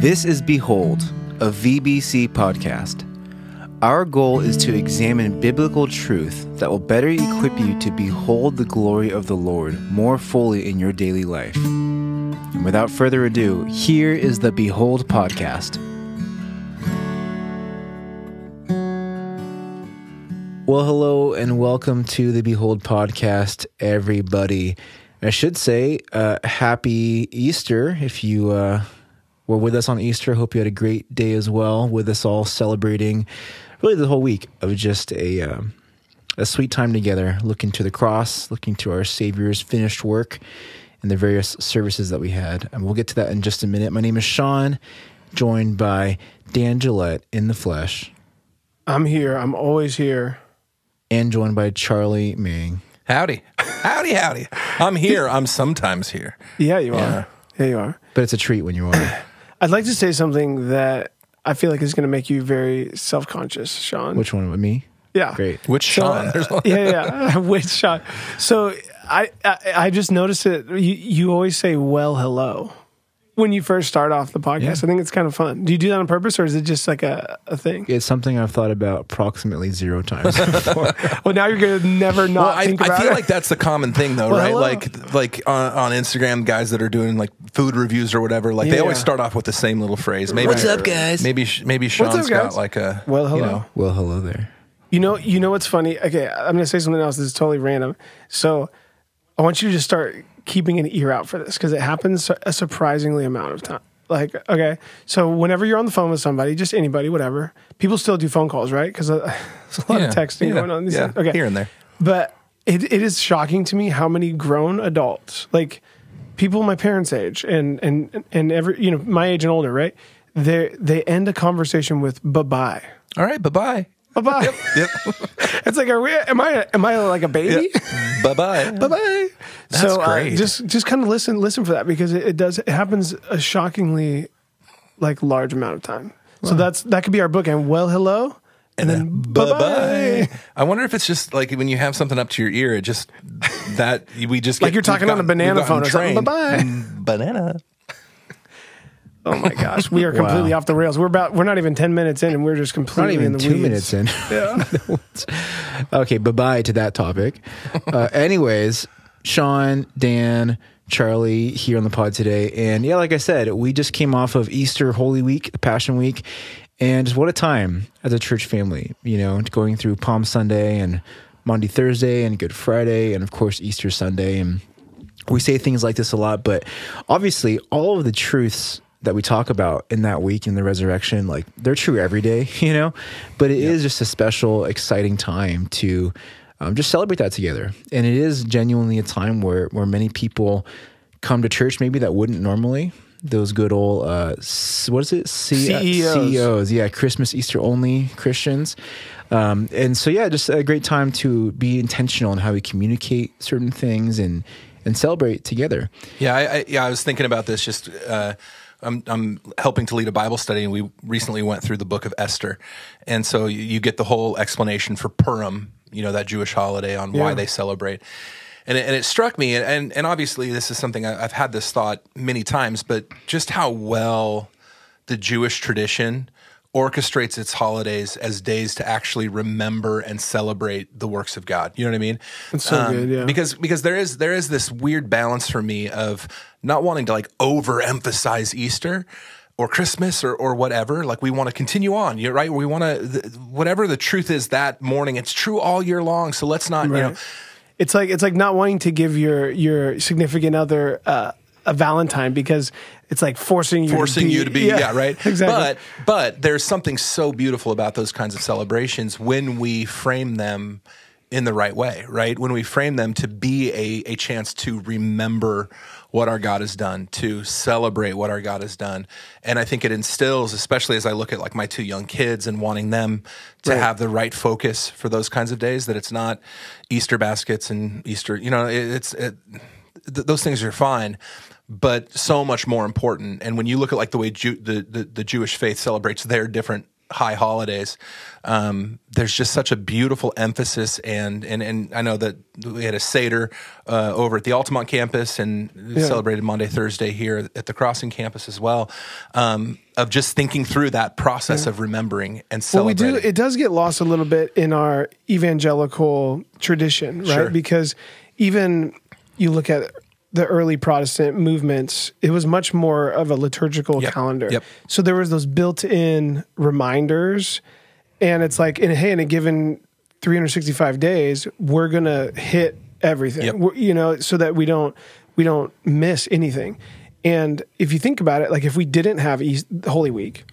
This is Behold, a VBC podcast. Our goal is to examine biblical truth that will better equip you to behold the glory of the Lord more fully in your daily life. And without further ado, here is the Behold podcast. Well, hello and welcome to the Behold podcast, everybody. I should say, uh, happy Easter if you uh, were with us on Easter. Hope you had a great day as well, with us all celebrating really the whole week of just a um, a sweet time together, looking to the cross, looking to our Savior's finished work, and the various services that we had. And we'll get to that in just a minute. My name is Sean, joined by Dan Gillette in the flesh, I'm here. I'm always here. and joined by Charlie Mang. Howdy. Howdy, howdy. I'm here. I'm sometimes here. Yeah, you Yeah. are. Yeah, you are. But it's a treat when you are. I'd like to say something that I feel like is going to make you very self conscious, Sean. Which one with me? yeah. Great. Which Sean? There's uh, one. yeah, yeah. Which Sean? So I, I, I just noticed it. You, you always say "well, hello" when you first start off the podcast. Yeah. I think it's kind of fun. Do you do that on purpose, or is it just like a, a thing? It's something I've thought about approximately zero times before. Well, now you're going to never not Well, I, think I feel it. like that's the common thing, though, Well, right? hello. Like, like on, on Instagram, guys that are doing like food reviews or whatever, like they always start off with the same little phrase. Maybe, What's up, guys? Maybe, sh- maybe up, Sean's got like a Well, hello. You know, well, hello there. You know, you know what's funny? Okay, I'm going to say something else that's totally random. So, I want you to just start keeping an ear out for this because it happens a surprisingly amount of time. Like, okay, so whenever you're on the phone with somebody, just anybody, whatever, people still do phone calls, right? Because uh, there's a lot yeah, of texting yeah, going on. Yeah. Okay, here and there. but it, it is shocking to me how many grown adults, like people my parents' age and and and every you know my age and older, right? They they end a conversation with bye bye. All right, bye bye. Bye bye. Yep. It's like, are we? Am I? Am I like a baby? bye bye. Bye bye. That's so uh, great. just just kind of listen listen for that because it, it does it happens a shockingly like large amount of time. So that's that could be our book. And Well, hello, and, then bye bye. I wonder if it's just like when you have something up to your ear, it just that we just Like get- you're talking on a banana phone or something. Bye-bye. Mm, Banana. Oh my gosh, we are completely off the rails. We're about we're not even ten minutes in, and we're just completely in the two weeds. minutes in. Yeah. okay, bye bye to that topic. Uh, anyways, Sean, Dan, Charlie here on the pod today. And yeah, like I said, we just came off of Easter Holy Week, the Passion Week. And what a time as a church family, you know, going through Palm Sunday and Monday, Thursday, and Good Friday, and of course, Easter Sunday. And we say things like this a lot, but obviously, all of the truths that we talk about in that week in the resurrection, like they're true every day, you know. But it is just a special, exciting time to um, just celebrate that together, and it is genuinely a time where where many people come to church, maybe that wouldn't normally. Those good old uh, what is it? C- uh, CEOs. CEOs, yeah, Christmas Easter only Christians. Um, and so, yeah, just a great time to be intentional in how we communicate certain things and and celebrate together. Yeah, I, I, yeah, I was thinking about this. Just uh, I'm I'm helping to lead a Bible study, and we recently went through the book of Esther, and so you, you get the whole explanation for Purim, you know, that Jewish holiday on why they celebrate. And it, and it struck me, and, and and obviously this is something I, I've had this thought many times, but just how well the Jewish tradition orchestrates its holidays as days to actually remember and celebrate the works of God. You know what I mean? That's so good, yeah. Because because there is there is this weird balance for me of not wanting to like overemphasize Easter or Christmas or or whatever. Like we want to continue on. You're right. We want to th- whatever the truth is that morning. It's true all year long. So let's not you know. It's like it's like not wanting to give your your significant other uh, a Valentine because it's like forcing you forcing to be, you to be yeah, right exactly. but but there's something so beautiful about those kinds of celebrations when we frame them in the right way right when we frame them to be a, a chance to remember what our god has done to celebrate what our god has done and i think it instills especially as i look at like my two young kids and wanting them to Right. have the right focus for those kinds of days that it's not easter baskets and easter you know it, it's it, th- those things are fine, but so much more important. And when you look at like the way Jew- the, the the Jewish faith celebrates their different high holidays, um, there's just such a beautiful emphasis, and and and I know that we had a seder uh, over at the Altamont campus, and celebrated Monday, Thursday here at the Crossing campus as well, um, of just thinking through that process of remembering and celebrating. Well, we do. It does get lost a little bit in our evangelical tradition, right? Sure. Because even you look at the early Protestant movements, it was much more of a liturgical Yep. calendar. Yep. So there was those built-in reminders, and it's like, in hey, in a given 365 days, we're gonna hit everything. Yep. You know, so that we don't we don't miss anything. And if you think about it, like if we didn't have East, Holy Week,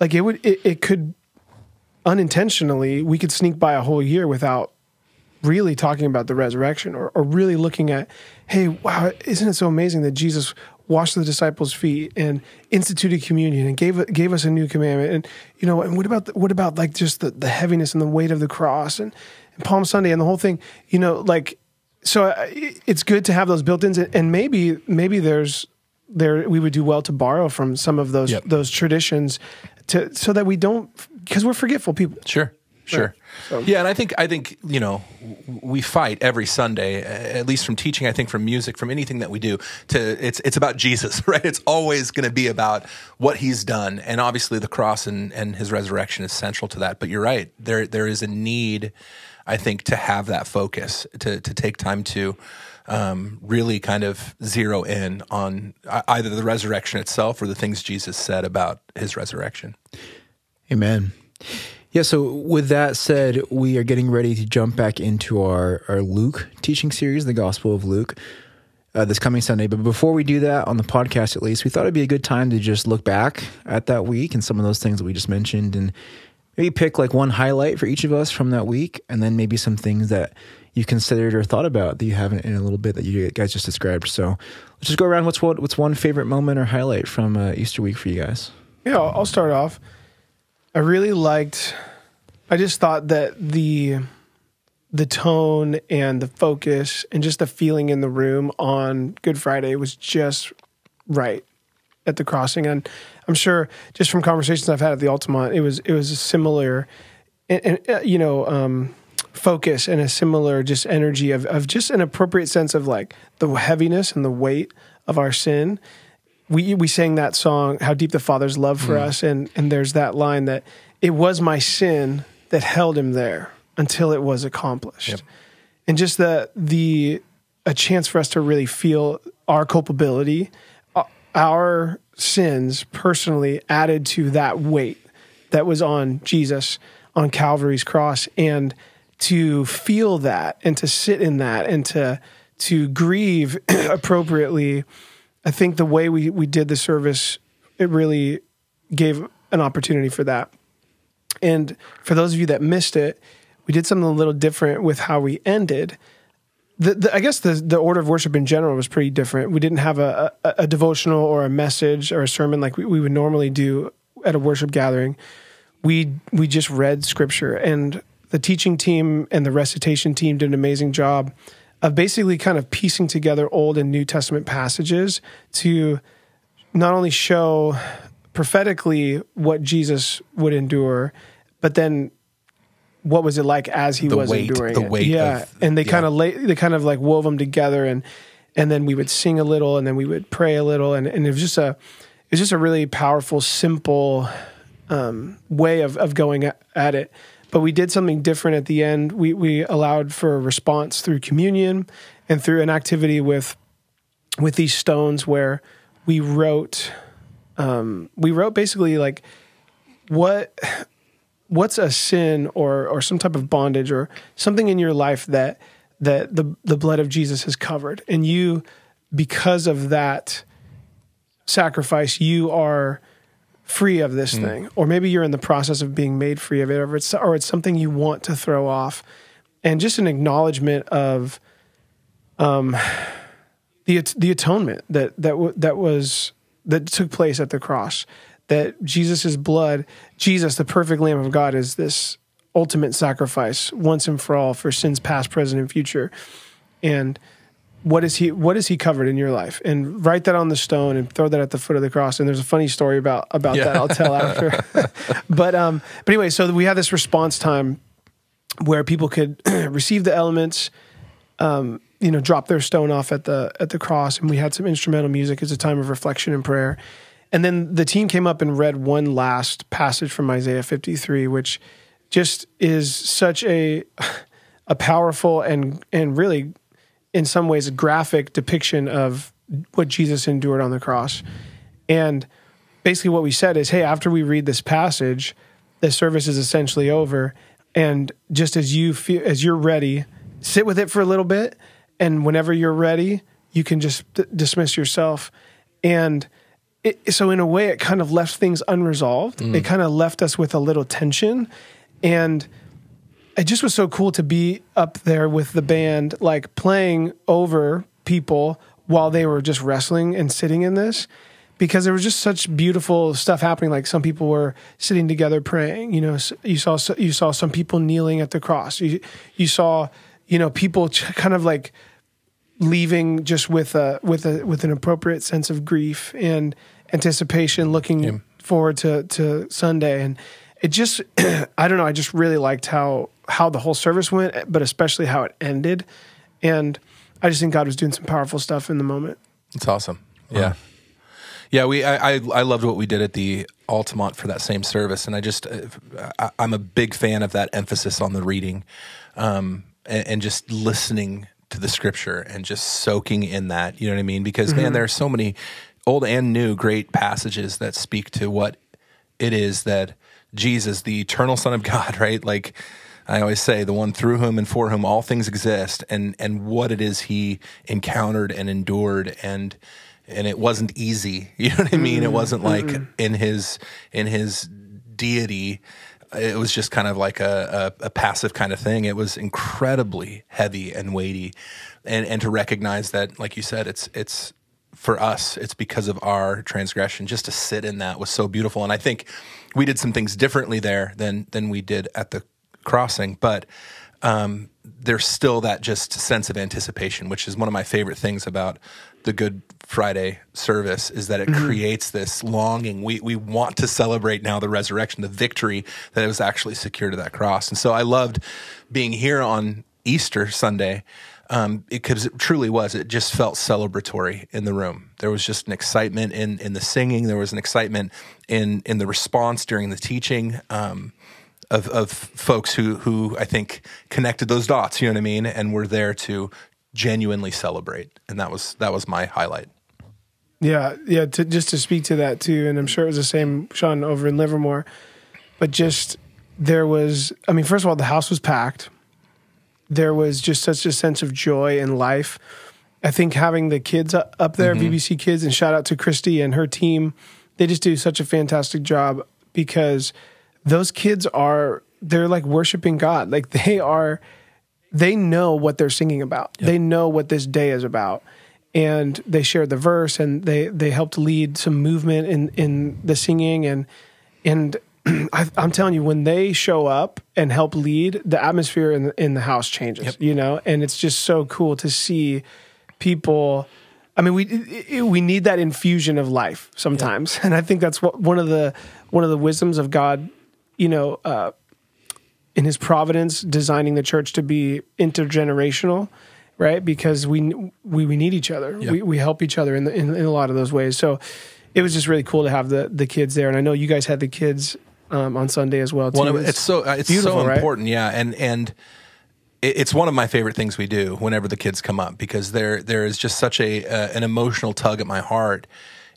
like it would it, it could unintentionally we could sneak by a whole year without really talking about the resurrection or, or really looking at hey wow isn't it so amazing that jesus washed the disciples feet and instituted communion and gave gave us a new commandment and you know and what about the, what about like just the, the heaviness and the weight of the cross and, and palm sunday and the whole thing you know like so uh, it's good to have those built-ins and- and maybe maybe there's there we would do well to borrow from some of those Yep. those traditions to so that we don't because we're forgetful people Sure. Sure. So- Yeah, and I think I think you know we fight every Sunday, at least from teaching. I think from music, from anything that we do. To it's it's about Jesus, right? It's always going to be about what He's done, and obviously the cross and and His resurrection is central to that. But you're right. There there is a need, I think, to have that focus, to to take time to. Um, really kind of zero in on e- either the resurrection itself or the things Jesus said about his resurrection. Amen. Yeah, so with that said, we are getting ready to jump back into our, our Luke teaching series, the Gospel of Luke, uh, this coming Sunday. But before we do that, on the podcast at least, we thought it'd be a good time to just look back at that week and some of those things that we just mentioned and maybe pick like one highlight for each of us from that week and then maybe some things that you considered or thought about that you haven't in a little bit that you guys just described. So let's just go around. What's what, what's one favorite moment or highlight from uh, Easter week for you guys? Yeah, I'll I'll start off. I really liked. I just thought that the the tone and the focus and just the feeling in the room on Good Friday was just right at the crossing, and I'm sure just from conversations I've had at the Altamont, it was it was a similar, and, and you know, um, focus and a similar just energy of of just an appropriate sense of like the heaviness and the weight of our sin we we sang that song how deep the father's love for us and and there's that line that it was my sin that held him there until it was accomplished Yep. and just the the a chance for us to really feel our culpability uh, our sins personally added to that weight that was on Jesus on Calvary's cross and to feel that and to sit in that and to to grieve appropriately I think the way we we did the service it really gave an opportunity for that and for those of you that missed it we did something a little different with how we ended the, the, I guess the the order of worship in general was pretty different. We didn't have a, a, a devotional or a message or a sermon like we, we would normally do at a worship gathering. We we just read scripture, and the teaching team and the recitation team did an amazing job of basically kind of piecing together Old and New Testament passages to not only show prophetically what Jesus would endure, but then what was it like as he The was weight- enduring the it? weight yeah, of- and they yeah. kind of lay, they kind of like wove them together, and and then we would sing a little, and then we would pray a little, and, and it was just a it was just a really powerful, simple um, way of of going at, at it. But we did something different at the end. We we allowed for a response through communion and through an activity with with these stones where we wrote um, we wrote basically like what what's a sin or or some type of bondage or something in your life that that the the blood of Jesus has covered and you because of that sacrifice you are free of this thing or maybe you're in the process of being made free of it or it's or it's something you want to throw off. And just an acknowledgement of um the the atonement that that w- that was that took place at the cross that Jesus' blood Jesus the perfect lamb of God is this ultimate sacrifice once and for all for sins past present and future. And what is he what is he covered in your life? And write that on the stone and throw that at the foot of the cross. And there's a funny story about about Yeah. that i'll tell after. But um but anyway so we had this response time where people could receive the elements um you know drop their stone off at the at the cross. And we had some instrumental music as a time of reflection and prayer. And then the team came up and read one last passage from isaiah 53 which just is such a a powerful and and really in some ways a graphic depiction of what Jesus endured on the cross. And basically what we said is, hey, after we read this passage, the service is essentially over. And just as you feel as you're ready, sit with it for a little bit. And whenever you're ready, you can just d- dismiss yourself. And it, so in a way, it kind of left things unresolved. Mm. It kind of left us with a little tension. And it just was so cool to be up there with the band, like playing over people while they were just wrestling and sitting in this, because there was just such beautiful stuff happening. Like some people were sitting together praying. You know, you saw you saw some people kneeling at the cross. You you saw you know people ch- kind of like leaving just with a with a with an appropriate sense of grief and anticipation, looking forward to to Sunday, and it just I don't know. I just really liked how how the whole service went, but especially how it ended, and I just think God was doing some powerful stuff in the moment. It's awesome. Yeah. Yeah, we I, I I loved what we did at the Altamont for that same service, and I just uh, I, I'm a big fan of that emphasis on the reading, um, and, and just listening to the scripture and just soaking in that. You know what I mean? Because man, there are so many old and new great passages that speak to what it is that Jesus, the eternal Son of God, right? Like I always say, the one through whom and for whom all things exist, and and what it is he encountered and endured, and and it wasn't easy. You know what I mean? It mm-hmm. wasn't like mm-hmm. in his in his deity. It was just kind of like a, a, a passive kind of thing. It was incredibly heavy and weighty, and and to recognize that, like you said, it's it's for us, it's because of our transgression. Just to sit in that was so beautiful, and I think we did some things differently there than than we did at the crossing. But um, there's still that just sense of anticipation, which is one of my favorite things about the Good Friday service, is that it creates this longing. We we want to celebrate now the resurrection, the victory that was actually secured to that cross, and so I loved being here on Easter Sunday um, because it truly was. It just felt celebratory in the room. There was just an excitement in in the singing. There was an excitement in in the response during the teaching. Um, of, of folks who who I think connected those dots, you know what I mean, and were there to genuinely celebrate, and that was that was my highlight. Yeah, yeah. To, just to speak to that too, and I'm sure it was the same, Sean, over in Livermore. But just there was, I mean, first of all, the house was packed. There was just such a sense of joy in life. I think having the kids up there, mm-hmm. VBC Kids, and shout out to Christy and her team, they just do such a fantastic job because those kids are they're like worshiping God. Like they are they know what they're singing about. They know what this day is about. And they shared the verse and they they helped lead some movement in in the singing and and I, I'm telling you, when they show up and help lead, the atmosphere in the, in the house changes. You know, and it's just so cool to see people. I mean, we it- we need that infusion of life sometimes, and I think that's what one of the one of the wisdoms of God. You know, uh, in His providence, designing the church to be intergenerational, right? Because we we, we need each other. We we help each other in, the, in in a lot of those ways. So it was just really cool to have the the kids there, and I know you guys had the kids um, on Sunday as well. Too. Well, it's so uh, it's so right? important, yeah, and and it's one of my favorite things we do whenever the kids come up because there there is just such a uh, an emotional tug at my heart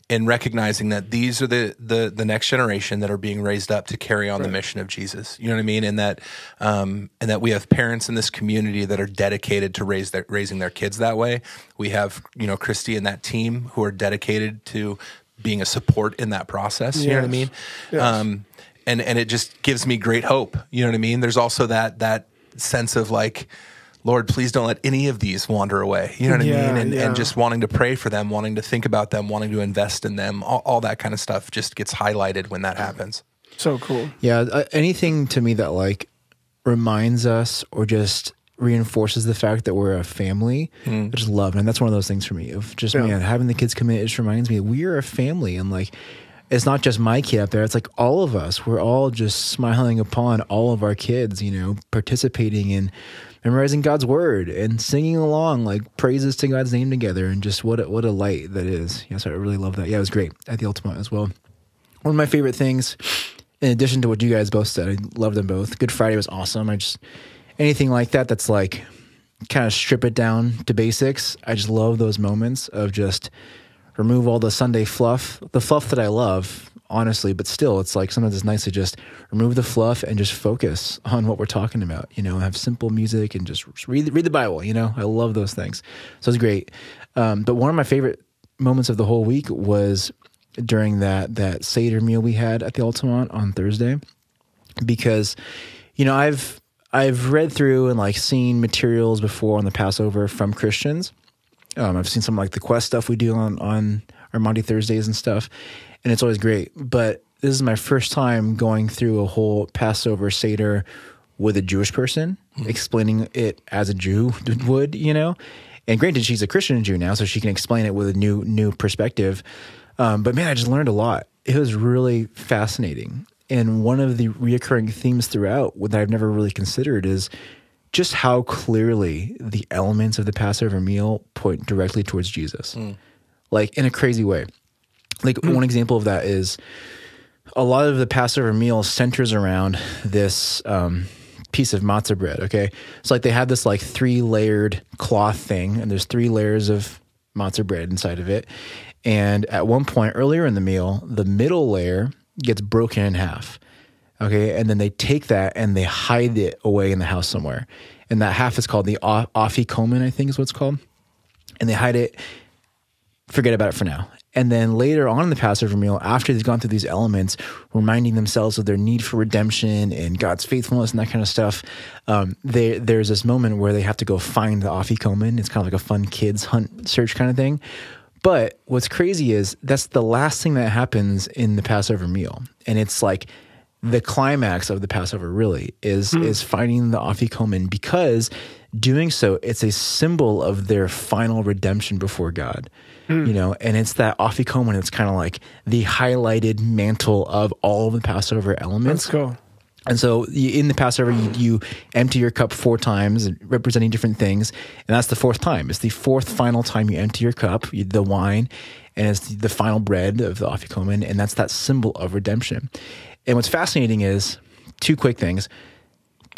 in recognizing that these are the the the next generation that are being raised up to carry on the mission of Jesus. You know what I mean? And that um, and that we have parents in this community that are dedicated to raise their raising their kids that way. We have you know Christy and that team who are dedicated to being a support in that process. You know what I mean? Yes. Um, and and it just gives me great hope. You know what I mean? There's also that that sense of like, Lord, please don't let any of these wander away. You know what Yeah, I mean? And yeah. and just wanting to pray for them, wanting to think about them, wanting to invest in them, all, all that kind of stuff just gets highlighted when that happens. so cool. Yeah, uh, anything to me that like reminds us or just reinforces the fact that we're a family. I just love it. And that's one of those things for me of just, Yeah. man, having the kids come in, it just reminds me we are a family. And like, it's not just my kid up there. It's like all of us. We're all just smiling upon all of our kids, you know, participating in memorizing God's word and singing along like praises to God's name together. And just what a, what a light that is. Yes, I really love that. Yeah, it was great at the Altamont as well. One of my favorite things, in addition to what you guys both said, I love them both. Good Friday was awesome. I just anything like that that's like kind of strip it down to basics. I just love those moments of just remove all the Sunday fluff, the fluff that I love, honestly, but still, it's like sometimes it's nice to just remove the fluff and just focus on what we're talking about, you know, have simple music and just read, read the Bible, you know, I love those things. So it's great. Um, but one of my favorite moments of the whole week was during that, that Seder meal we had at the Altamont on Thursday because you know I've I've read through and like seen materials before on the Passover from Christians. Um, I've seen some like the quest stuff we do on on our Monday Thursdays and stuff, and it's always great. But this is my first time going through a whole Passover Seder with a Jewish person, explaining it as a Jew would, you know. And granted, she's a Christian Jew now, so she can explain it with a new new perspective. Um, but man, I just learned a lot. It was really fascinating. And one of the reoccurring themes throughout, that I've never really considered, is just how clearly the elements of the Passover meal point directly towards Jesus, like in a crazy way. Like one example of that is a lot of the Passover meal centers around this um, piece of matzah bread. Okay, it's like they have this like three layered cloth thing, and there's three layers of matzah bread inside of it. And at one point earlier in the meal, the middle layer gets broken in half. Okay, and then they take that and they hide it away in the house somewhere, and that half is called the afikomen, I think is what it's called, and they hide it forget about it for now. And then later on in the Passover meal, after they've gone through these elements, reminding themselves of their need for redemption and God's faithfulness and that kind of stuff, um, they, there's this moment where they have to go find the Afikomen. It's kind of like a fun kids hunt search kind of thing. But what's crazy is that's the last thing that happens in the Passover meal. And it's like the climax of the Passover really is hmm. is finding the Afikomen because doing so it's a symbol of their final redemption before God. Hmm. You know, and it's that Afikomen, it's kind of like the highlighted mantle of all of the Passover elements. Let's go. And so in the Passover, you, you empty your cup four times, representing different things, and that's the fourth time. It's the fourth final time you empty your cup, you, the wine, and it's the, the final bread of the afikomen, and that's that symbol of redemption. And what's fascinating is two quick things.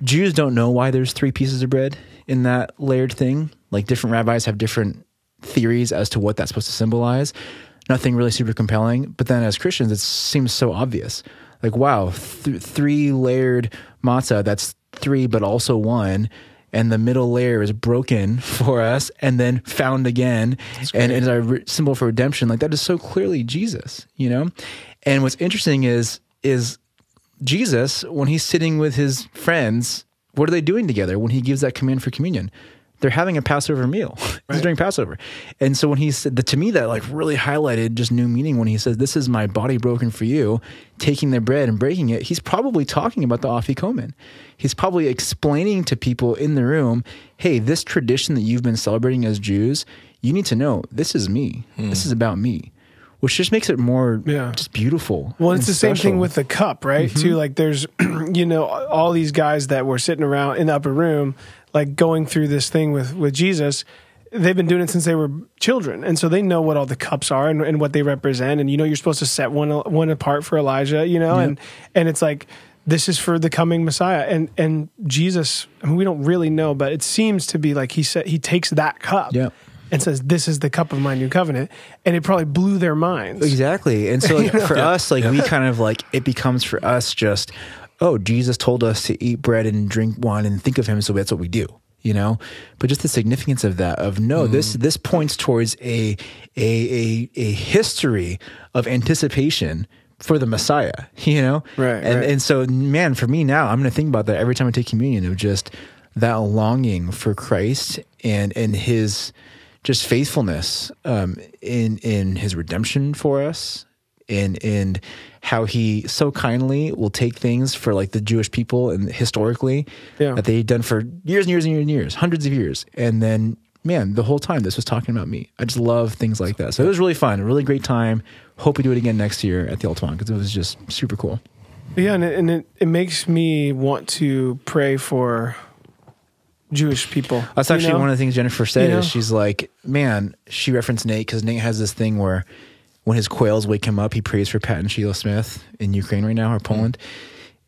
Jews don't know why there's three pieces of bread in that layered thing. Like different rabbis have different theories as to what that's supposed to symbolize. Nothing really super compelling. But then as Christians, it seems so obvious. Like, wow, th- three layered matzah, that's three, but also one. And the middle layer is broken for us and then found again. And it is our re- symbol for redemption. Like, that is so clearly Jesus, you know? And what's interesting is, is Jesus, when he's sitting with his friends, what are they doing together when he gives that command for communion? They're having a Passover meal. It's during Passover. And so when he said that to me, that like really highlighted just new meaning when he says, This is my body broken for you, taking the bread and breaking it, he's probably talking about the Afikomen. He's probably explaining to people in the room, hey, this tradition that you've been celebrating as Jews, you need to know this is me. Hmm. This is about me. Which just makes it more Yeah. just beautiful. Well, it's the same thing with the cup, right? Mm-hmm. Too like there's, you know, all these guys that were sitting around in the upper room, like going through this thing with with Jesus. They've been doing it since they were children, and so they know what all the cups are and, and what they represent. And you know, you're supposed to set one one apart for Elijah, you know, and and it's like this is for the coming Messiah. And and Jesus, I mean, we don't really know, but it seems to be like he said he takes that cup. Yeah. And says, "This is the cup of my new covenant," and it probably blew their minds. Exactly. And so like, for us, like we kind of like it becomes for us just, oh, Jesus told us to eat bread and drink wine and think of him, so that's what we do. You know, but just the significance of that of no, this mm. this points towards a a a a history of anticipation for the Messiah. You know, Right, And right. and so man, for me now, I'm going to think about that every time I take communion of just that longing for Christ and and His just faithfulness um, in in His redemption for us, and and how he so kindly will take things for like the Jewish people and historically Yeah. that they'd done for years and years and years and years, hundreds of years, and then man, the whole time this was talking about me. I just love things like that. So it was really fun, a really great time. Hope we do it again next year at the Altamont because it was just super cool. Yeah, and it, and it, it makes me want to pray for Jewish people. That's you actually know? one of the things Jennifer said You know? is she's like, man, she referenced Nate because Nate has this thing where when his quails wake him up, he prays for Pat and Sheila Smith in Ukraine right now or Poland.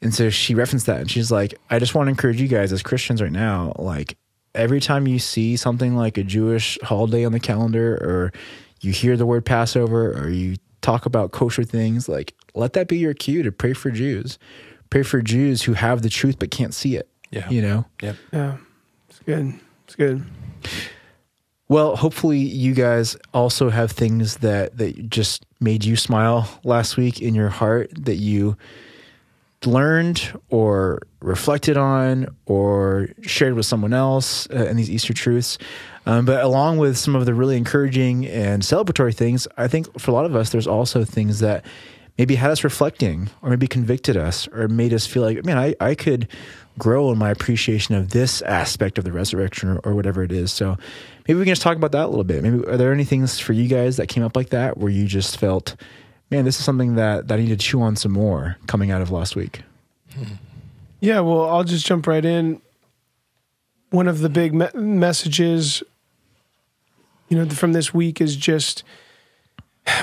And so she referenced that and she's like, I just want to encourage you guys as Christians right now, like every time you see something like a Jewish holiday on the calendar or you hear the word Passover or you talk about kosher things, like let that be your cue to pray for Jews. Pray for Jews who have the truth but can't see it. Yeah. You know? Yep. Yeah, it's good. It's good. Well, hopefully you guys also have things that that just made you smile last week in your heart that you learned or reflected on or shared with someone else uh, in these Easter truths. Um, but along with some of the really encouraging and celebratory things, I think for a lot of us, there's also things that maybe had us reflecting or maybe convicted us or made us feel like, man, I, I could grow in my appreciation of this aspect of the resurrection or, or whatever it is. So maybe we can just talk about that a little bit. Maybe are there any things for you guys that came up like that where you just felt, man, this is something that, that I need to chew on some more coming out of last week? Yeah, well, I'll just jump right in. One of the big me- messages, you know, from this week is just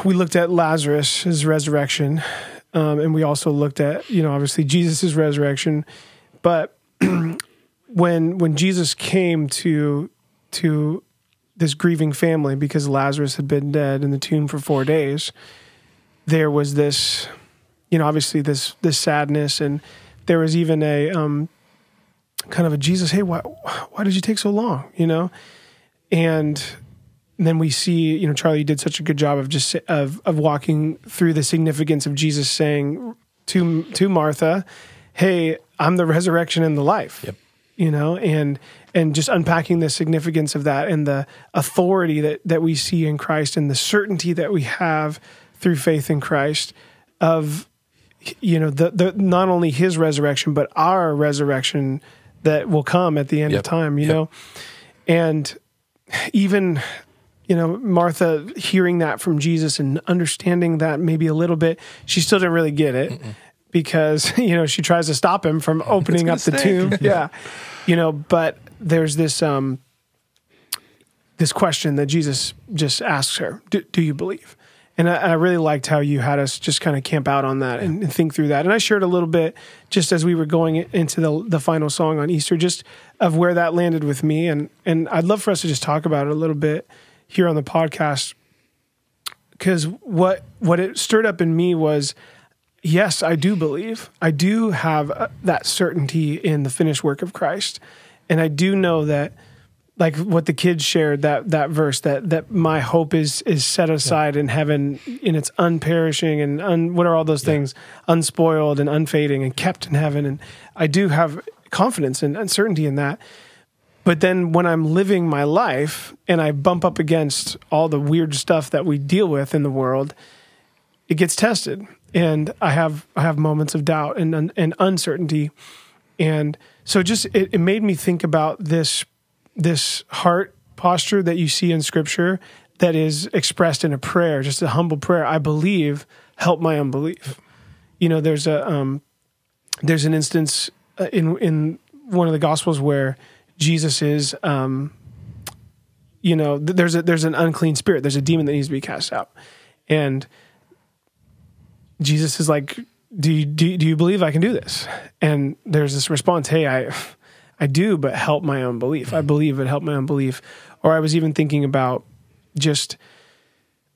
we looked at Lazarus' resurrection, um, and we also looked at, you know, obviously Jesus' resurrection. But when when Jesus came to to this grieving family because Lazarus had been dead in the tomb for four days, there was this, you know, obviously this this sadness, and there was even a um, kind of a Jesus, hey, why why did you take so long, you know? And then we see, you know, Charlie did such a good job of just of of walking through the significance of Jesus saying to to Martha, "Hey, I'm the resurrection and the life." Yep. You know, and and just unpacking the significance of that and the authority that that we see in Christ and the certainty that we have through faith in Christ of you know the the not only his resurrection but our resurrection that will come at the end Yep. of time, you Yep. know. And even you know Martha hearing that from Jesus and understanding that maybe a little bit, she still didn't really get it because you know she tries to stop him from opening up the stink. tomb. yeah, you know, but there's this um this question that Jesus just asks her: Do, do you believe? And I, I really liked how you had us just kind of camp out on that and, and think through that. And I shared a little bit just as we were going into the the final song on Easter, just of where that landed with me. And and I'd love for us to just talk about it a little bit here on the podcast because what what it stirred up in me was yes i do believe. I do have uh, that certainty in the finished work of christ. And i do know that like what the kids shared that that verse that that my hope is is set aside in heaven and it's unperishing and un, what are all those things? Unspoiled and unfading and kept in heaven. And i do have confidence and uncertainty in that. But then when I'm living my life and I bump up against all the weird stuff that we deal with in the world, it gets tested. And I have I have moments of doubt and and uncertainty. And so just it, it made me think about this this heart posture that you see in scripture that is expressed in a prayer, just a humble prayer. I believe, help my unbelief. You know, there's a um, there's an instance uh, in in one of the gospels where Jesus is, um, you know, there's a there's an unclean spirit. There's a demon that needs to be cast out, and Jesus is like, "Do you do, do you believe I can do this?" And there's this response, "Hey, I I do, but help my unbelief. I believe it help my unbelief." Or I was even thinking about just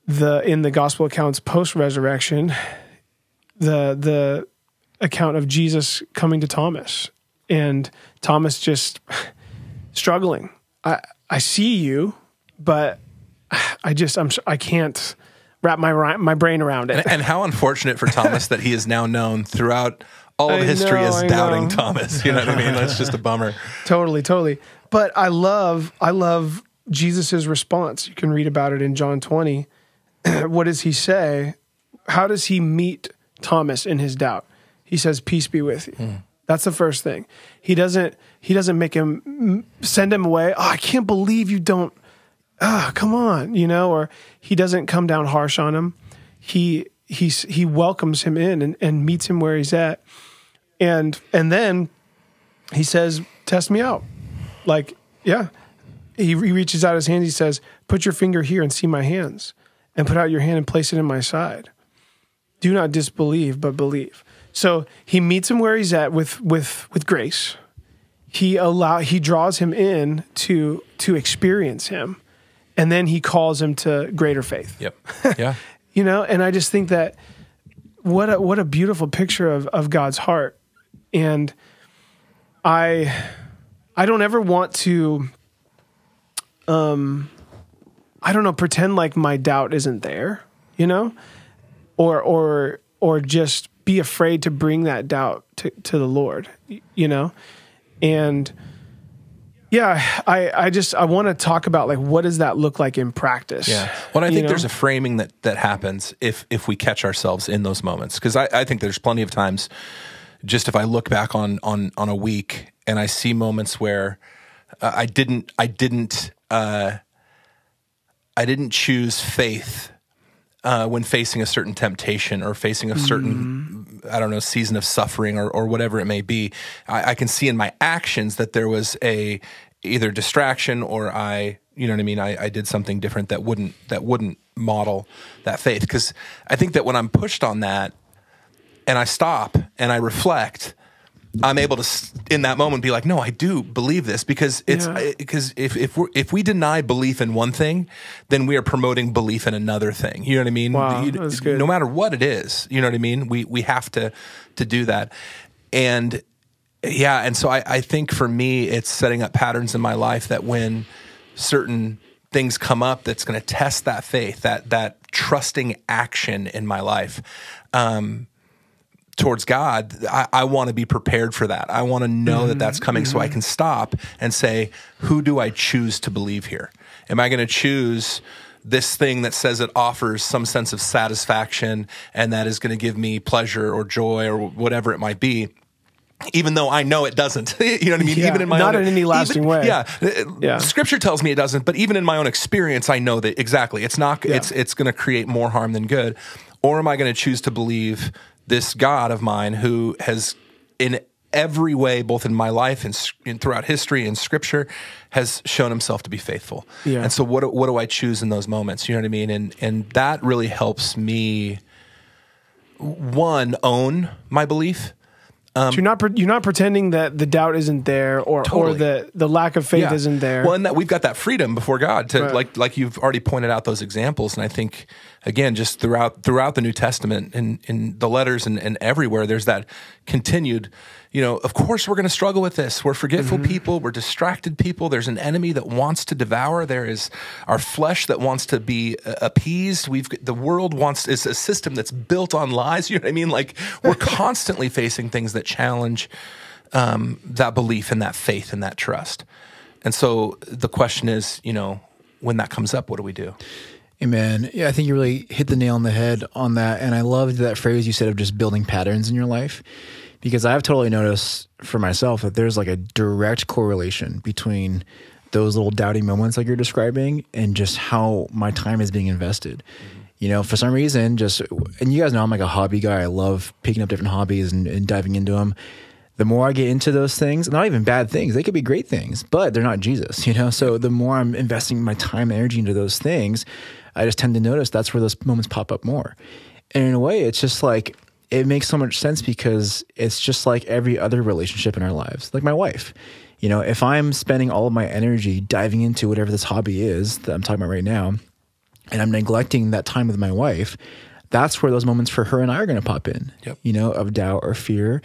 the in the gospel accounts post resurrection, the the account of Jesus coming to Thomas and Thomas just struggling. I I see you, but I just I'm I can't wrap my my brain around it. And how unfortunate for Thomas that he is now known throughout all of I history know, as I doubting know. Thomas. You know what I mean? That's just a bummer. totally, totally. But I love I love Jesus's response. You can read about it in John 20. what does he say how does he meet Thomas in his doubt? He says, "Peace be with you." Hmm. That's the first thing. He doesn't he doesn't make him send him away. Oh, I can't believe you don't. Ah, come on, you know, or he doesn't come down harsh on him. He he's he welcomes him in and, and meets him where he's at, and and then he says, "Test me out." Like, yeah, he, he reaches out his hand. He says, "Put your finger here and see my hands, and put out your hand and place it in my side. Do not disbelieve, but believe." So he meets him where he's at with with with grace. He allow he draws him in to to experience him, and then he calls him to greater faith. Yep. Yeah. You know, and I just think that what a what a beautiful picture of of God's heart. And I I don't ever want to um I don't know, pretend like my doubt isn't there, you know? Or or or just be afraid to bring that doubt to, to the Lord, you know? And yeah, I, I just I want to talk about like what does that look like in practice? Yeah. Well, I You think know? there's a framing that that happens if if we catch ourselves in those moments because I, I think there's plenty of times just if I look back on on on a week and I see moments where uh, I didn't I didn't uh, I didn't choose faith uh, when facing a certain temptation or facing a certain I don't know season of suffering or or whatever it may be. I, I can see in my actions that there was a either distraction or I you know what I mean. I, I did something different that wouldn't that wouldn't model that faith because I think that when I'm pushed on that and I stop and I reflect, I'm able to in that moment be like, no, I do believe this because it's Yeah. because if if we if we deny belief in one thing, then we are promoting belief in another thing. You know what I mean? Wow, You- that's good. No matter what it is, you know what I mean. We we have to to do that, and yeah, and so I I think for me, it's setting up patterns in my life that when certain things come up that's going to test that faith that that trusting action in my life um towards God, I, I want to be prepared for that. I want to know that mm-hmm. that's coming so I mm-hmm. can stop and say, who do I choose to believe here? Am I going to choose this thing that says it offers some sense of satisfaction and that is going to give me pleasure or joy or whatever it might be? Even though I know it doesn't, you know what I mean. Yeah, even in my not own, in any lasting even- way. Yeah, uh, uh, Yeah. Scripture tells me it doesn't, but even in my own experience, I know that exactly it's not. It's it's going to create more harm than good. Or am I going to choose to believe this God of mine who has, in every way, both in my life and, and throughout history and Scripture, has shown Himself to be faithful? Yeah. And so, what do- what do I choose in those moments? You know what I mean? And and that really helps me. One, own my belief. So you're not pre- you're not pretending that the doubt isn't there or or the the lack of faith isn't there. Well, and that we've got that freedom before God to Right. like like you've already pointed out those examples, and I think again just throughout throughout the New Testament and in the letters and, and everywhere, there's that continued. You know, of course, we're going to struggle with this. We're forgetful Mm-hmm. people. We're distracted people. There's an enemy that wants to devour. There is our flesh that wants to be uh, appeased. We've the world wants is a system that's built on lies. You know what I mean? Like we're constantly facing things that challenge um, that belief and that faith and that trust. And so the question is, you know, when that comes up, what do we do? Amen. Yeah, I think you really hit the nail on the head on that. And I loved that phrase you said of just building patterns in your life because I've totally noticed for myself that there's like a direct correlation between those little doubting moments like you're describing and just how my time is being invested. Mm-hmm. You know, for some reason, just, and you guys know I'm like a hobby guy. I love picking up different hobbies and, and diving into them the more I get into those things, not even bad things, they could be great things, but they're not Jesus, you know? So the more I'm investing my time and energy into those things, I just tend to notice that's where those moments pop up more. And in a way, it's just like, it makes so much sense because it's just like every other relationship in our lives, like my wife. You know, if I'm spending all of my energy diving into whatever this hobby is that I'm talking about right now, and I'm neglecting that time with my wife, that's where those moments for her and I are going to pop in, Yep. you know, of doubt or fear.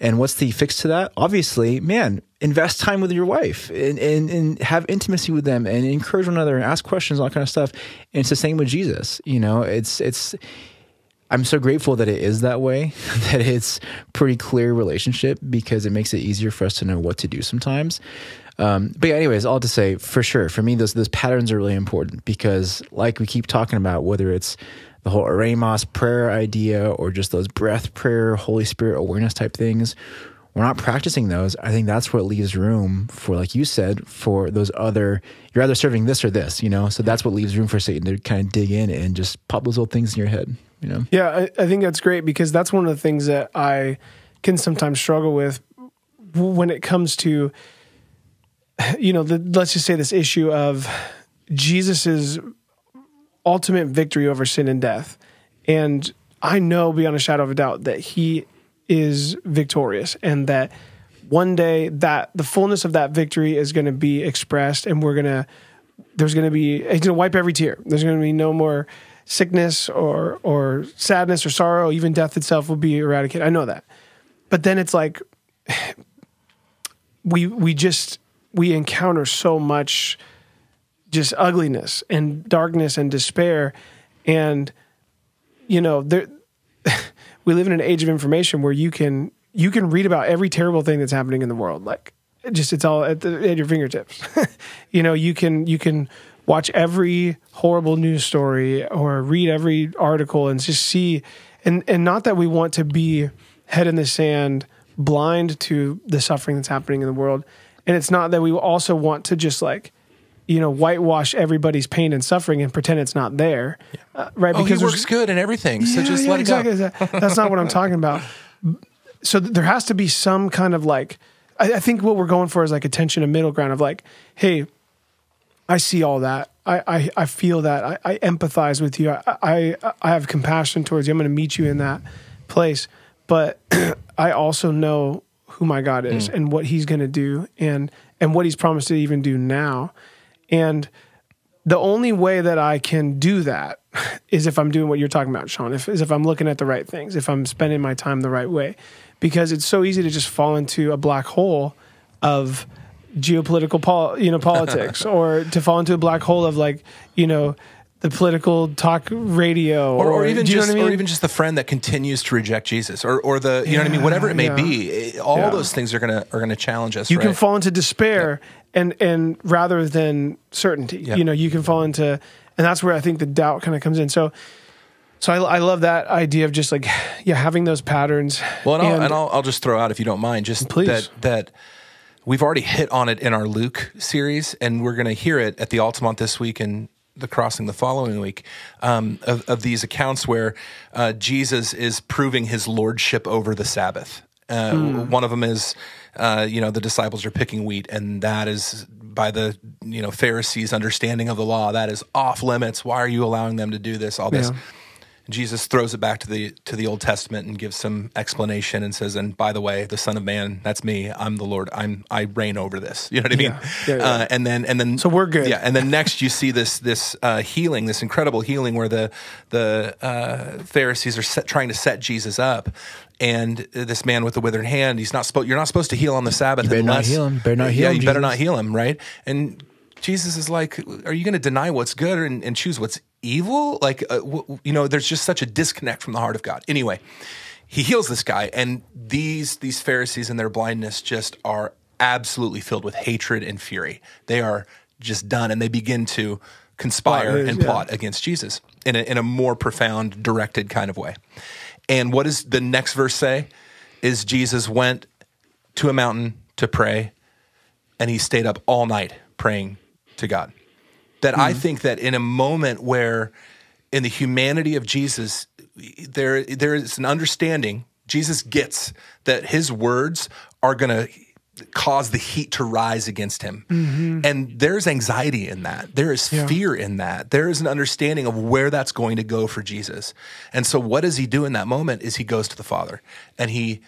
And what's the fix to that? Obviously, man, invest time with your wife and, and, and have intimacy with them and encourage one another and ask questions, all that kind of stuff. And it's the same with Jesus. You know, it's, it's, I'm so grateful that it is that way, that it's pretty clear relationship because it makes it easier for us to know what to do sometimes. Um, but anyways, all to say, for sure, for me, those those patterns are really important because, like we keep talking about, whether it's the whole Eremos prayer idea or just those breath prayer, Holy Spirit awareness type things, we're not practicing those. I think that's what leaves room for, like you said, for those other. You're either serving this or this, you know. So that's what leaves room for Satan to kind of dig in and just pop those little things in your head, you know. Yeah, I, I think that's great because that's one of the things that I can sometimes struggle with when it comes to, you know, the, let's just say this issue of Jesus's ultimate victory over sin and death. And I know beyond a shadow of a doubt that he is victorious and that one day that the fullness of that victory is going to be expressed and we're going to there's going to be he's going to wipe every tear. There's going to be no more sickness or or sadness or sorrow, even death itself will be eradicated. I know that. But then it's like we we just we encounter so much just ugliness and darkness and despair. And you know there we live in an age of information where you can you can read about every terrible thing that's happening in the world. Like just it's all at, the, at your fingertips. You know you can you can watch every horrible news story or read every article and just see and and not that we want to be head in the sand blind to the suffering that's happening in the world. And it's not that we also want to just like you know whitewash everybody's pain and suffering and pretend it's not there uh, right Oh, he there's- works good and everything. So yeah, just yeah, let it exactly. go. That- That's not what I'm talking about. So there has to be some kind of like, I, I think what we're going for is like attention, a middle ground of like, hey, I see all that. I, I, I feel that. I, I empathize with you. I, I, I have compassion towards you. I'm going to meet you in that place. But I also know who my God is and what he's going to do and, and what he's promised to even do now. And the only way that I can do that is if I'm doing what you're talking about, Sean. If is if I'm looking at the right things, if I'm spending my time the right way, because it's so easy to just fall into a black hole of geopolitical, pol- you know, politics, or to fall into a black hole of like, you know, the political talk radio, Or, or even you know just, I mean? or even just the friend that continues to reject Jesus, or, or the, you know what I mean, whatever it may Yeah, be. All Yeah. those things are gonna are gonna challenge us. you right? can fall into despair and and rather than certainty Yeah. you know you can fall into and that's where i think the doubt kind of comes in so so I, I love that idea of just like yeah having those patterns Well, and, I'll, and I'll, I'll just throw out, if you don't mind, just Please. that that we've already hit on it in our Luke series, and we're going to hear it at the Altamont this week and the Crossing the following week um, of, of these accounts where uh, Jesus is proving his lordship over the Sabbath. Uh, One of them is, uh, you know, the disciples are picking wheat, and that is by the you know Pharisees' understanding of the law. That is off limits. Why are you allowing them to do this? All this. Yeah. Jesus throws it back to the to the Old Testament and gives some explanation and says, "And by the way, the Son of Man, that's me. I'm the Lord. I'm I reign over this." You know what I mean? Yeah. Yeah, yeah. Uh, and then and then So we're good. Yeah. And then next you see this this uh, healing, this incredible healing, where the the uh, Pharisees are set, trying to set Jesus up. And this man with the withered hand, he's not supposed. You're not supposed to heal on the Sabbath. better not heal him. Better not heal Yeah, him, you better not heal him, right? And Jesus is like, are you going to deny what's good and, and choose what's evil? Like, uh, w- you know, there's just such a disconnect from the heart of God. Anyway, he heals this guy, and these these Pharisees and their blindness just are absolutely filled with hatred and fury. They are just done, and they begin to conspire Plot, and yeah. plot against Jesus in a, in a more profound, directed kind of way. And what does the next verse say? Is Jesus went to a mountain to pray and he stayed up all night praying to God. That I hmm. think that in a moment where in the humanity of Jesus there there is an understanding Jesus gets that his words are going to cause the heat to rise against him. Mm-hmm. And there's anxiety in that. There is fear in that. There is an understanding of where that's going to go for Jesus. And so what does he do in that moment is he goes to the Father and he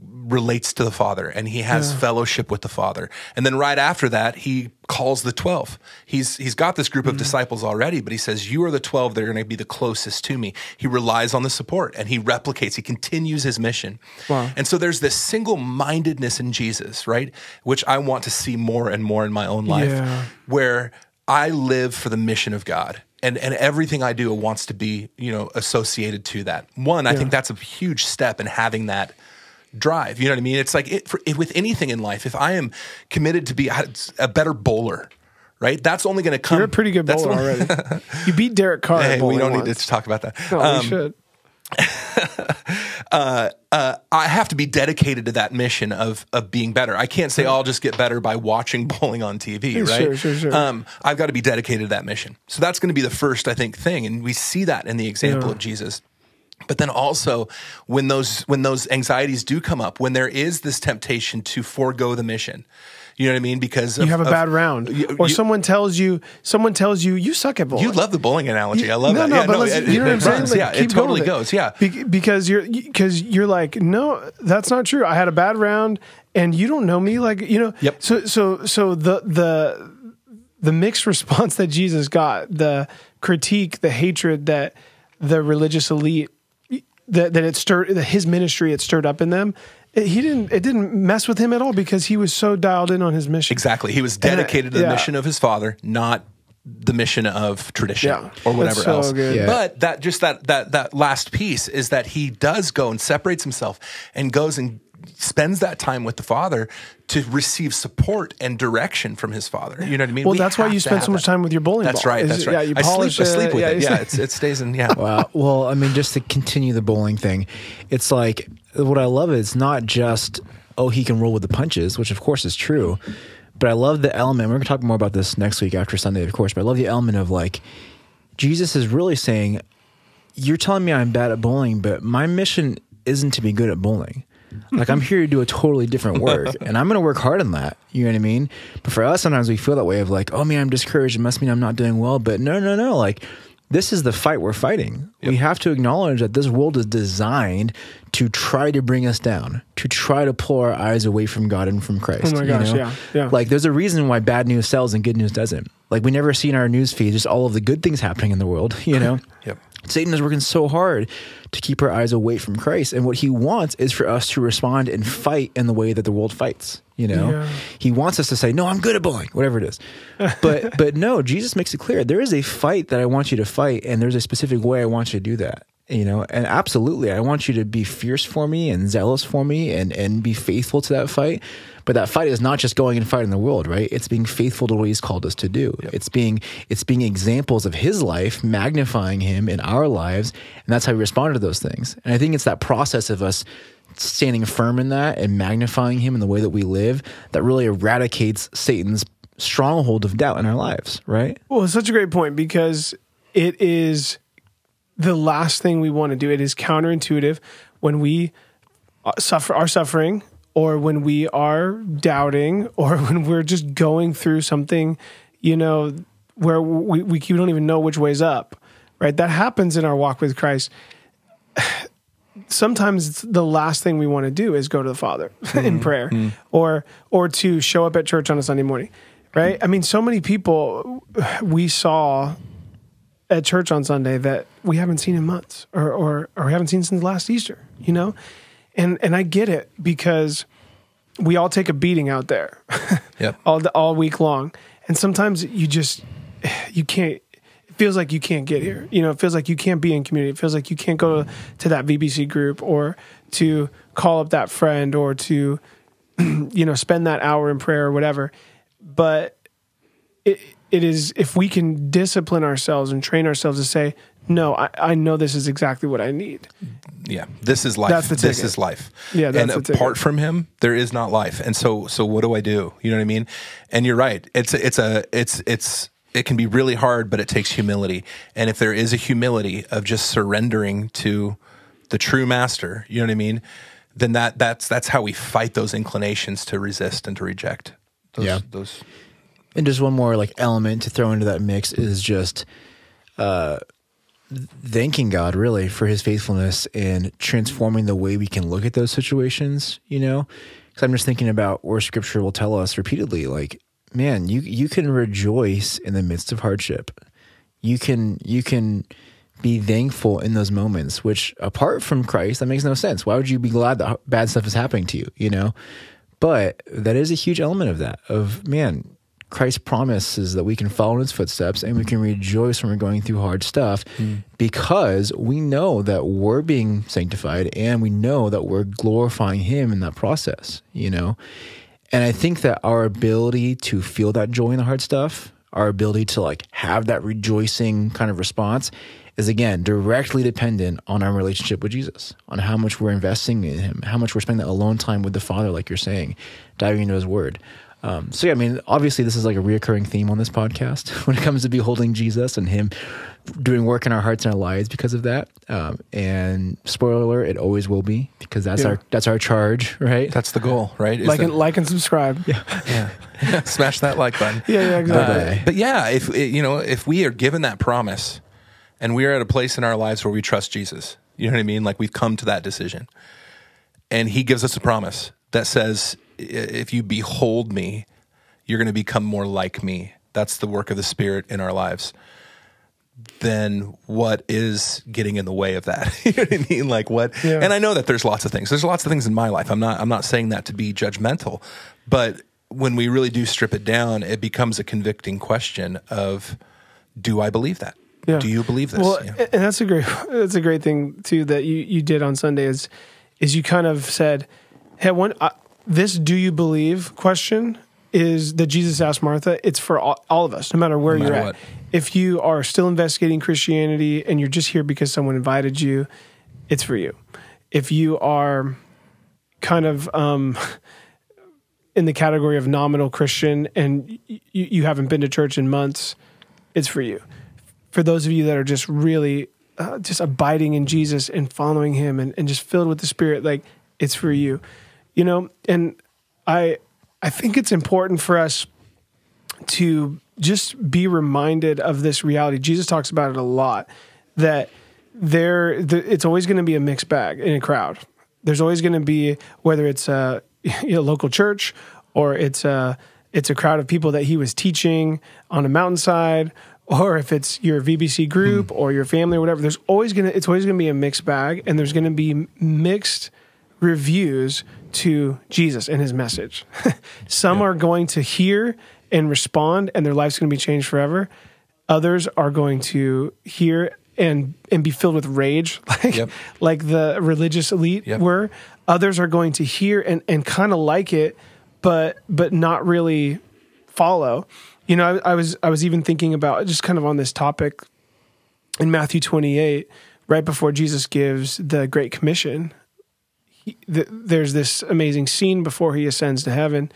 relates to the Father and he has fellowship with the Father. And then right after that, he calls the 12. He's he's got this group of mm. disciples already, but he says, "You are the 12 that are going to be the closest to me." He relies on the support and he replicates, he continues his mission. Wow. And so there's this single-mindedness in Jesus, right? Which I want to see more and more in my own life Yeah. where I live for the mission of God. and and everything I do wants to be you know associated to that. One, I think that's a huge step in having that drive. You know what I mean? It's like it, for, with anything in life. If I am committed to be a better bowler, right? That's only going to come. You're a pretty good bowler already. you beat Derek Carr. Hey, we don't need to talk about that. No, Um, we should. uh, I have to be dedicated to that mission of of being better. I can't say oh, I'll just get better by watching bowling on TV, right? Sure, sure, sure. Um, I've got to be dedicated to that mission. So that's going to be the first, I think, thing, and we see that in the example of Jesus. But then also when those when those anxieties do come up, when there is this temptation to forego the mission, you know what I mean? Because You have a of- bad round, you- or you- someone tells you, someone tells you, you suck at bowling. You love the bowling analogy. I love no, that. No, yeah, but no, it, you know what I'm saying? runs. Like, yeah, it totally it. goes. Yeah. Be- because you're because you're like, no, that's not true. I had a bad round, and you don't know me. Like, you know. Yep. So so so the the the mixed response that Jesus got, the critique, the hatred that the religious elite that that it stirred that his ministry it stirred up in them. It, he didn't. It didn't mess with him at all because he was so dialed in on his mission. Exactly. He was And, uh, dedicated to the yeah. mission of his father, not the mission of tradition Yeah. or whatever so else. Yeah. But that just that that that last piece is that he does go and separates himself and goes and spends that time with the father to receive support and direction from his father. You know what I mean? Well, We that's why you spend so much that. time with your bowling That's ball. right. That's right. yeah, you I sleep. polish I sleep with Yeah, it. Yeah, it's, it stays in. Yeah. Wow. Well, I mean, just to continue the bowling thing, it's like what I love is not just oh he can roll with the punches, which of course is true, but I love the element. We're gonna talk more about this next week after Sunday, of course. But I love the element of like Jesus is really saying, "You're telling me I'm bad at bowling, but my mission isn't to be good at bowling." Like I'm here to do a totally different work, and I'm going to work hard on that. You know what I mean? But for us, sometimes we feel that way of like, oh man, I'm discouraged. It must mean I'm not doing well. But no, no, no. Like this is the fight we're fighting. We have to acknowledge that this world is designed to try to bring us down, to try to pull our eyes away from God and from Christ. Oh my you gosh, know? yeah, yeah. Like there's a reason why bad news sells and good news doesn't. Like we never see in our news feed just all of the good things happening in the world. You know. Yep. Satan is working so hard to keep our eyes away from Christ. And what he wants is for us to respond and fight in the way that the world fights. You know, Yeah. he wants us to say, no, I'm good at bowling, whatever it is. But, but no, Jesus makes it clear there is a fight that I want you to fight. And there's a specific way I want you to do that. You know, and absolutely, I want you to be fierce for me and zealous for me and, and be faithful to that fight. But that fight is not just going and fighting the world, right? It's being faithful to what he's called us to do. It's being it's being examples of his life, magnifying him in our lives, and that's how we respond to those things. And I think it's that process of us standing firm in that and magnifying him in the way that we live that really eradicates Satan's stronghold of doubt in our lives, right? Well, it's such a great point because it is the last thing we want to do. It is counterintuitive when we uh, suffer are suffering or when we are doubting or when we're just going through something, you know, where we, we don't even know which way's up, right? That happens in our walk with Christ. Sometimes the last thing we want to do is go to the Father in mm-hmm. prayer mm-hmm. or or to show up at church on a Sunday morning, right? I mean, so many people we saw at church on Sunday that we haven't seen in months or, or, or haven't seen since last Easter, you know? And, and I get it because we all take a beating out there Yep. all, the, all week long. And sometimes you just, you can't, it feels like you can't get here. You know, it feels like you can't be in community. It feels like you can't go to that VBC group or to call up that friend or to, you know, spend that hour in prayer or whatever. But it, it is if we can discipline ourselves and train ourselves to say, no, I, I know this is exactly what I need. Yeah, this is life. That's the this is life. Yeah, that's and the ticket. apart from him, there is not life. And so, so what do I do? You know what I mean? And you're right. It's it's a it's it's it can be really hard, but it takes humility. And if there is a humility of just surrendering to the true master, you know what I mean? Then that that's that's how we fight those inclinations to resist and to reject. Those, Yeah. Those. And just one more like element to throw into that mix is just uh thanking God really for his faithfulness and transforming the way we can look at those situations, you know? Cuz I'm just thinking about where scripture will tell us repeatedly like man, you you can rejoice in the midst of hardship. You can you can be thankful in those moments, which apart from Christ, that makes no sense. Why would you be glad that bad stuff is happening to you, you know? But that is a huge element of that, of man, Christ promises that we can follow in his footsteps and we can rejoice when we're going through hard stuff mm. because we know that we're being sanctified and we know that we're glorifying him in that process, you know? And I think that our ability to feel that joy in the hard stuff, our ability to like have that rejoicing kind of response is again directly dependent on our relationship with Jesus, on how much we're investing in him, how much we're spending that alone time with the Father, like you're saying, diving into his word. Um, so yeah, I mean, obviously this is like a reoccurring theme on this podcast when it comes to beholding Jesus and him doing work in our hearts and our lives because of that. Um, and spoiler alert, it always will be because that's Yeah. our that's our charge, right? That's the goal, right? Is like that- and like and subscribe. Yeah, yeah. Smash that like button. yeah, yeah exactly. Bye-bye. But yeah, if you know, if we are given that promise, and we are at a place in our lives where we trust Jesus, you know what I mean? Like we've come to that decision, and He gives us a promise that says, "I- "If you behold me, you're going to become more like me." That's the work of the Spirit in our lives. Then what is getting in the way of that? you know what I mean? Like what? Yeah. And I know that there's lots of things. There's lots of things in my life. I'm not. I'm not saying that to be judgmental, but when we really do strip it down, it becomes a convicting question of, do I believe that? Yeah. Do you believe this? Well, Yeah. and that's a great that's a great thing too that you you did on Sunday is is you kind of said, "Hey, one uh, this do you believe question is that Jesus asked Martha. It's for all, all of us, no matter where No you're at. If you are still investigating Christianity and you're just here because someone invited you, it's for you. If you are kind of um, in the category of nominal Christian and y- you, you haven't been to church in months, it's for you. For those of you that are just really uh, just abiding in Jesus and following Him and, and just filled with the Spirit, like it's for you, you know. And I I think it's important for us to just be reminded of this reality. Jesus talks about it a lot that there the, it's always going to be a mixed bag in a crowd. There's always going to be whether it's a you know, local church or it's a it's a crowd of people that he was teaching on a mountainside or if it's your VBC group hmm. or your family or whatever. There's always going to it's always going to be a mixed bag and there's going to be mixed reviews to Jesus and his message. Some are going to hear and respond and their life's going to be changed forever. Others are going to hear and and be filled with rage like Yep. like the religious elite Yep. were. Others are going to hear and and kind of like it but but not really follow. You know, I, I was I was even thinking about just kind of on this topic in Matthew 28 right before Jesus gives the great commission th- there's this amazing scene before he ascends to heaven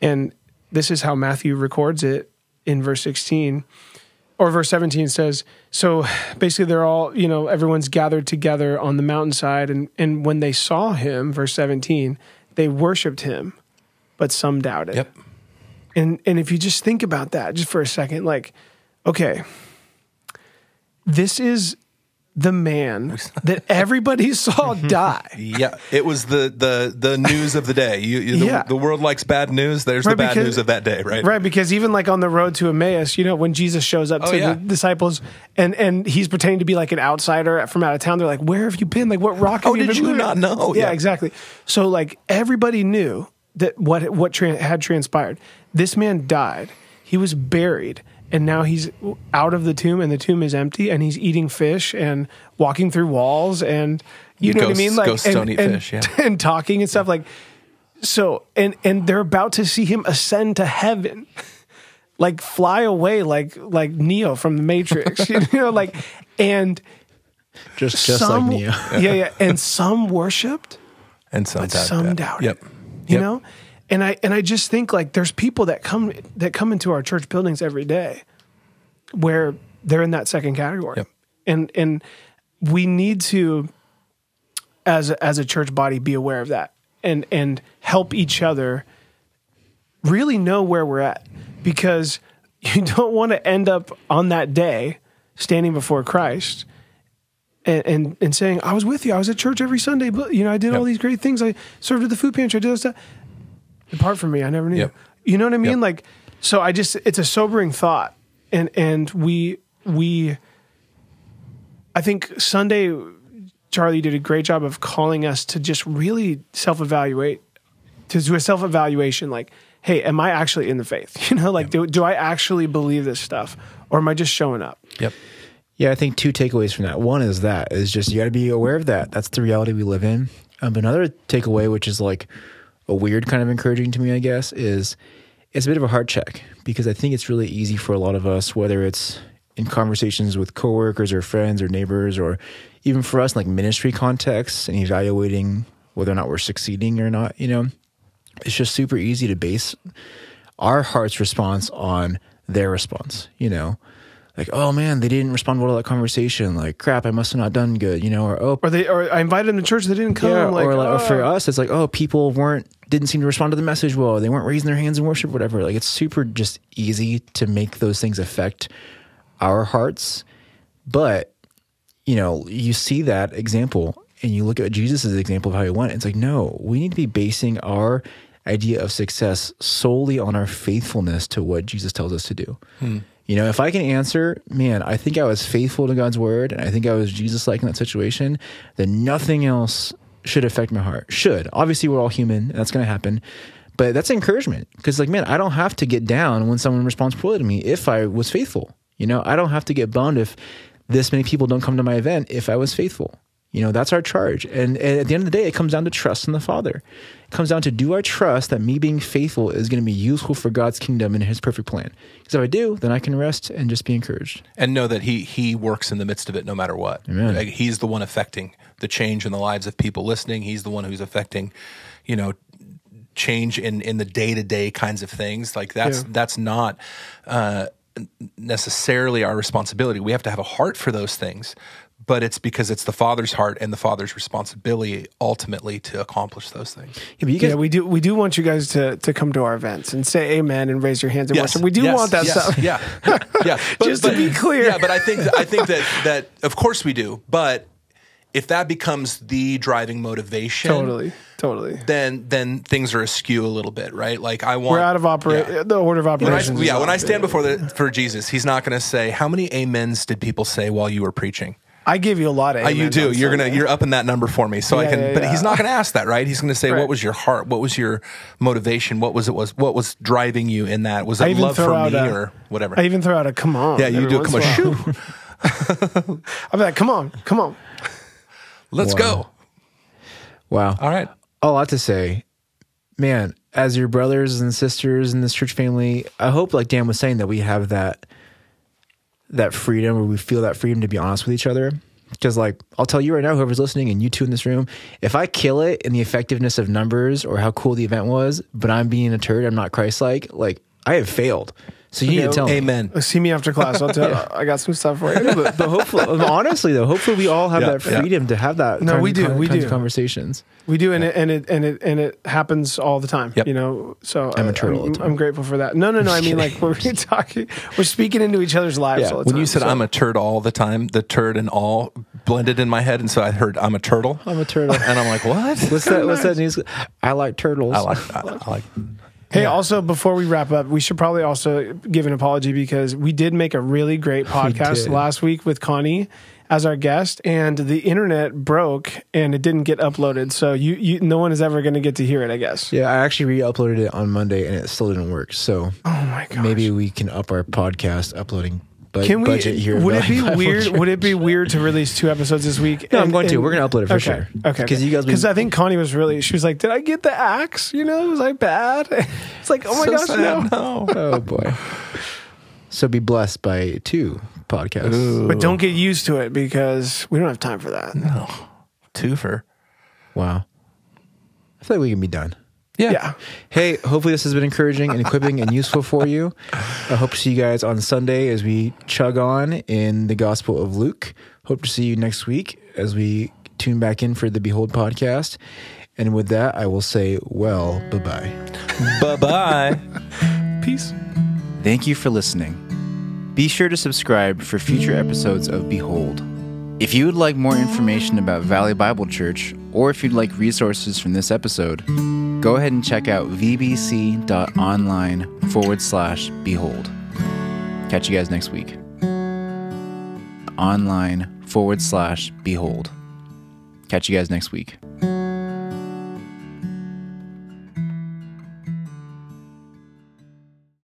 and this is how matthew records it in verse 16 or verse 17 says so basically they're all you know everyone's gathered together on the mountainside and and when they saw him verse 17 they worshiped him but some doubted Yep. and and if you just think about that just for a second like okay this is the man that everybody saw mm-hmm. die Yeah, it was the the the news of the day. You, you the, Yeah. the world likes bad news. There's Right, the bad because- news of that day, right? Right, because even like on the road to Emmaus, you know, when Jesus shows up Oh, to yeah. the disciples and and he's pretending to be like an outsider from out of town, they're like, "Where have you been? Like, what rock? Oh, have Oh, you did been you living?" not know? Yeah, Yeah. exactly. So like everybody knew that what what tran had transpired. This man died. He was buried, and now he's out of the tomb, and the tomb is empty, and he's eating fish and walking through walls, and you know what I mean, like ghosts and, don't eat and- fish, yeah. and talking and stuff like. So and and they're about to see him ascend to heaven, like fly away, like like Neo from the Matrix, you know, like and just just some, like Neo. yeah, yeah, and some worshipped, And some but doubt some that. doubted. Yep. you Yep. know, and I and I just think like there's people that come that come into our church buildings every day, where they're in that second category, Yep. and and we need to, as a, as a church body, be aware of that and and help each other really know where we're at because you don't want to end up on that day standing before Christ and, and, and saying, I was with you. I was at church every Sunday, but you know, I did all these great things. I served at the food pantry. I did all this stuff. Depart from me. I never knew. Yep. You know what I mean? Yep. Like, so I just, it's a sobering thought. And, and we, we, I think Sunday, Charlie did a great job of calling us to just really self evaluate, to do a self evaluation. Like, hey, am I actually in the faith? You know, like do do I actually believe this stuff, or am I just showing up? Yep. Yeah, I think two takeaways from that. One is that is just you got to be aware of that. That's the reality we live in. Um, but another takeaway, which is like a weird kind of encouraging to me, I guess, is it's a bit of a heart check because I think it's really easy for a lot of us, whether it's in conversations with coworkers or friends or neighbors, or even for us, like ministry contexts and evaluating whether or not we're succeeding or not. You know, it's just super easy to base our heart's response on their response. You know like, oh man, they didn't respond well to that conversation. Like, crap, I must have not done good, you know, or oh, Or they, or I invited them to church, they didn't come. yeah, like, or like or for oh. us, it's like, oh, people weren't didn't seem to respond to the message well. They weren't raising their hands in worship, whatever. Like, it's super just easy to make those things affect our hearts. But you know, you see that example, and you look at Jesus' example of how he went. It's like, no, we need to be basing our idea of success solely on our faithfulness to what Jesus tells us to do. Hmm. You know, if I can answer, man, I think I was faithful to God's word and I think I was Jesus like in that situation, then nothing else should affect my heart. Should. Obviously, we're all human, that's going to happen. But that's encouragement because, like, man, I don't have to get down when someone responds poorly to me if I was faithful. You know, I don't have to get bummed if this many people don't come to my event if I was faithful. You know, that's our charge. And, and at the end of the day, it comes down to trust in the Father. It comes down to do I trust that me being faithful is going to be useful for God's kingdom and his perfect plan? Because if I do, then I can rest and just be encouraged. and know that he he works in the midst of it no matter what. Amen. He's the one affecting the change in the lives of people listening. He's the one who's affecting, you know, change in in the day to day kinds of things. Like that's Yeah. that's not uh, necessarily our responsibility. We have to have a heart for those things. But it's because it's the father's heart and the father's responsibility ultimately to accomplish those things. Yeah, you guys, Yeah, we do. We do want you guys to to come to our events and say Amen and raise your hands in worship. We do yes, want that yes, stuff. Yeah, yeah. Just to be clear. Yeah, but I think I think that that of course we do. But if that becomes the driving motivation, Totally, totally. then then things are askew a little bit, right? Like I want We're out of operate. Yeah. The order of When I, operations. yeah, when I stand before the for Jesus, He's not going to say how many amens did people say while you were preaching. I give you a lot of. Uh, you do. You're gonna you're up in that number for me, so I can. yeah, but yeah. he's not gonna ask that, right? He's gonna say, Right. "What was your heart? What was your motivation? What was it was what was driving you in that? Was it love for me a- or whatever?" I even throw out a come on. yeah, you do. once Come on, in a while. shoo, I'm like, come on, come on. let's Wow. go. wow. All right. a lot to say. Man, as your brothers and sisters in this church family, I hope, like Dan was saying, that we have that that freedom, or we feel that freedom to be honest with each other. Because, like, I'll tell you right now, whoever's listening, and you two in this room, if I kill it in the effectiveness of numbers or how cool the event was, but I'm being a turd, I'm not Christ-like, like I have failed. So you need to Okay, tell me. Amen. See me after class. I'll tell. I got some stuff for you. but, but hopefully, honestly though, hopefully we all have Yeah, that yeah. freedom to have that. No, kind we do, kind of- we kinds do. of conversations. We do, and it and it and it and it happens all the time. Yep. You know, so I'm a uh, turtle I'm. I'm grateful for that. No, no, no. I mean, like we're talking, we're speaking into each other's lives Yeah, all the When you said so- I'm a turd all the time, the turd and all blended in my head, and so I heard I'm a turtle, I'm a turtle. and I'm like, what? What's that? What's that news? I like turtles. I like. I, I like. Hey, also before we wrap up, we should probably also give an apology because we did make a really great podcast did. last week with Connie as our guest, and the internet broke and it didn't get uploaded. So you, you no one is ever going to get to hear it, I guess. Yeah, I actually re-uploaded it on Monday and it still didn't work. So Oh my god. maybe we can up our podcast uploading bu- Can we? budget here. would it be weird? Church. Would it be weird to release two episodes this week? No, I'm going to. We're gonna upload it for sure. okay, Because Okay, 'Cause you guys Because I think Connie was really. She was like, "Did I get the axe? You know, was I bad?" It's like, oh my So gosh, sad. no. no. Oh boy. So be blessed by two podcasts. But don't get used to it because we don't have time for that. No, twofer. Wow. I feel like we can be done. Yeah. Yeah. Hey, hopefully this has been encouraging and equipping and useful for you. I hope to see you guys on Sunday as we chug on in the Gospel of Luke. Hope to see you next week as we tune back in for the Behold podcast. And with that, I will say, well, bye bye. Bye bye. Peace. Thank you for listening. Be sure to subscribe for future episodes of Behold. If you would like more information about Valley Bible Church, or if you'd like resources from this episode, go ahead and check out vbc.online forward slash behold. Catch you guys next week. Online forward slash behold. Catch you guys next week.